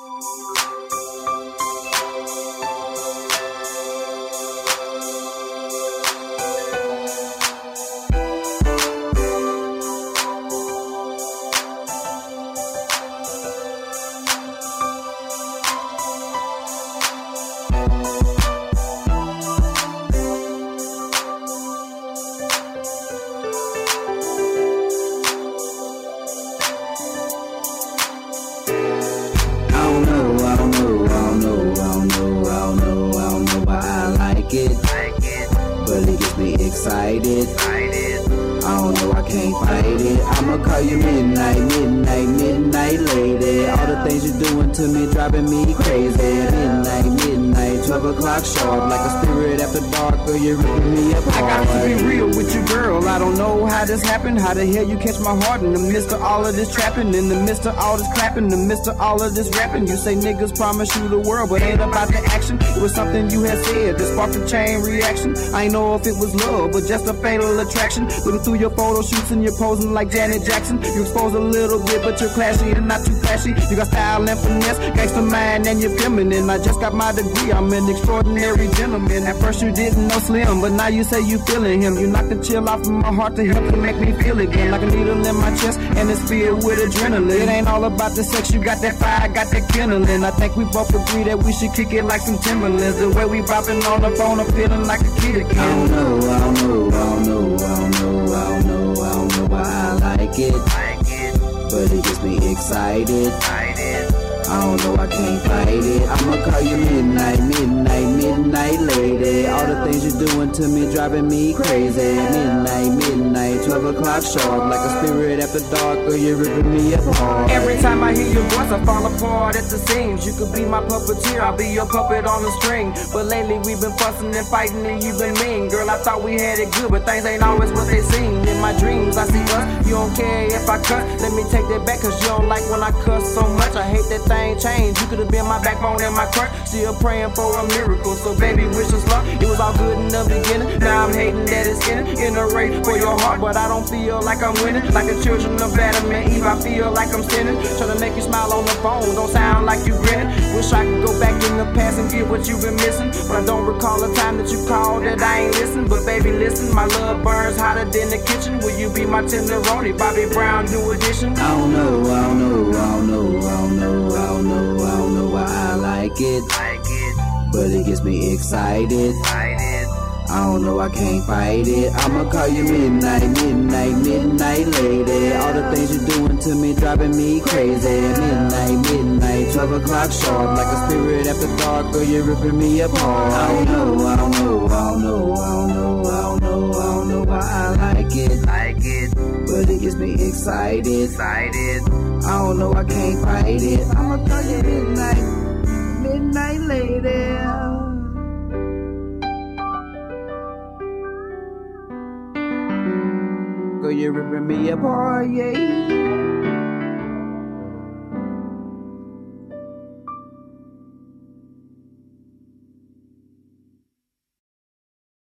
Música I don't know, I can't fight it. I'ma call you midnight, midnight, midnight lady. All the things you're doing to me driving me crazy. Midnight, midnight, 12 o'clock sharp. Like a spirit after dark, or you're ripping me apart. I got to be real girl. I don't know how this happened. How the hell you catch my heart in the midst of all of this trapping? In the midst of all this clapping, in the midst of all of this rapping. You say niggas promise you the world, but ain't about the action. It was something you had said that sparked a chain reaction. I ain't know if it was love, but just a fatal attraction. Looking through your photo shoots and you're posing like Janet Jackson. You expose a little bit, but you're classy and not too flashy. You got style and finesse, gangster mind, and you're feminine. I just got my degree, I'm an extraordinary gentleman. At first you didn't know Slim, but now you say you feeling him. You knocked the chill off my heart to help to make me feel again. Like a needle in my chest, and it's filled with adrenaline. It ain't all about the sex, you got that fire, got that kindling. I think we both agree that we should kick it like some Timberlands. The way we bopping on the phone, I'm feeling like a kid again. I don't know, I don't know, I don't know, I don't know, I don't know, I don't know why I like it. But it gets me excited. I don't know, I can't fight it. I'ma call you You're doing to me driving me crazy. Midnight, midnight, 12 o'clock sharp. Like a spirit after dark, or you're ripping me apart. Every time I hear your voice, I fall apart at the seams. You could be my puppeteer, I'll be your puppet on the string. But lately we've been fussing and fighting, and you've been mean. Girl, I thought we had it good, but things ain't always what they seem. In my dreams, I see us. You don't care if I cut. Let me take that back, cause you don't like when I cuss so much. I hate that thing change. You could have been my backbone and my crutch. Still praying for a miracle. So, baby, wish us luck. It was all good in the beginning. Now I'm hating that it's ending. In a race for your heart, but I don't feel like I'm winning. Like the children of Adam and Eve, I feel like I'm sinning. Trying to make you smile on the phone. Don't sound like you grinning. Wish I could go back in the past and get what you've been missing. But I don't recall the time that you called that I ain't listen. Baby, listen, my love burns hotter than the kitchen. Will you be my tenderoni? Bobby Brown, new edition. I don't know, I don't know, I don't know, I don't know, I don't know, I don't know why I like it. But it gets me excited. I don't know, I can't fight it. I'ma call you midnight, midnight, midnight lady. All the things you're doing to me driving me crazy. Midnight, midnight, 12 o'clock sharp. Like a spirit after dark, or you're ripping me apart. I don't know, I don't know, I don't know, I don't know, I don't know, I don't know why I like it. But it gets me excited. excited. I don't know, I can't fight it. I'ma call you midnight, Girl, you're ripping me apart, yeah.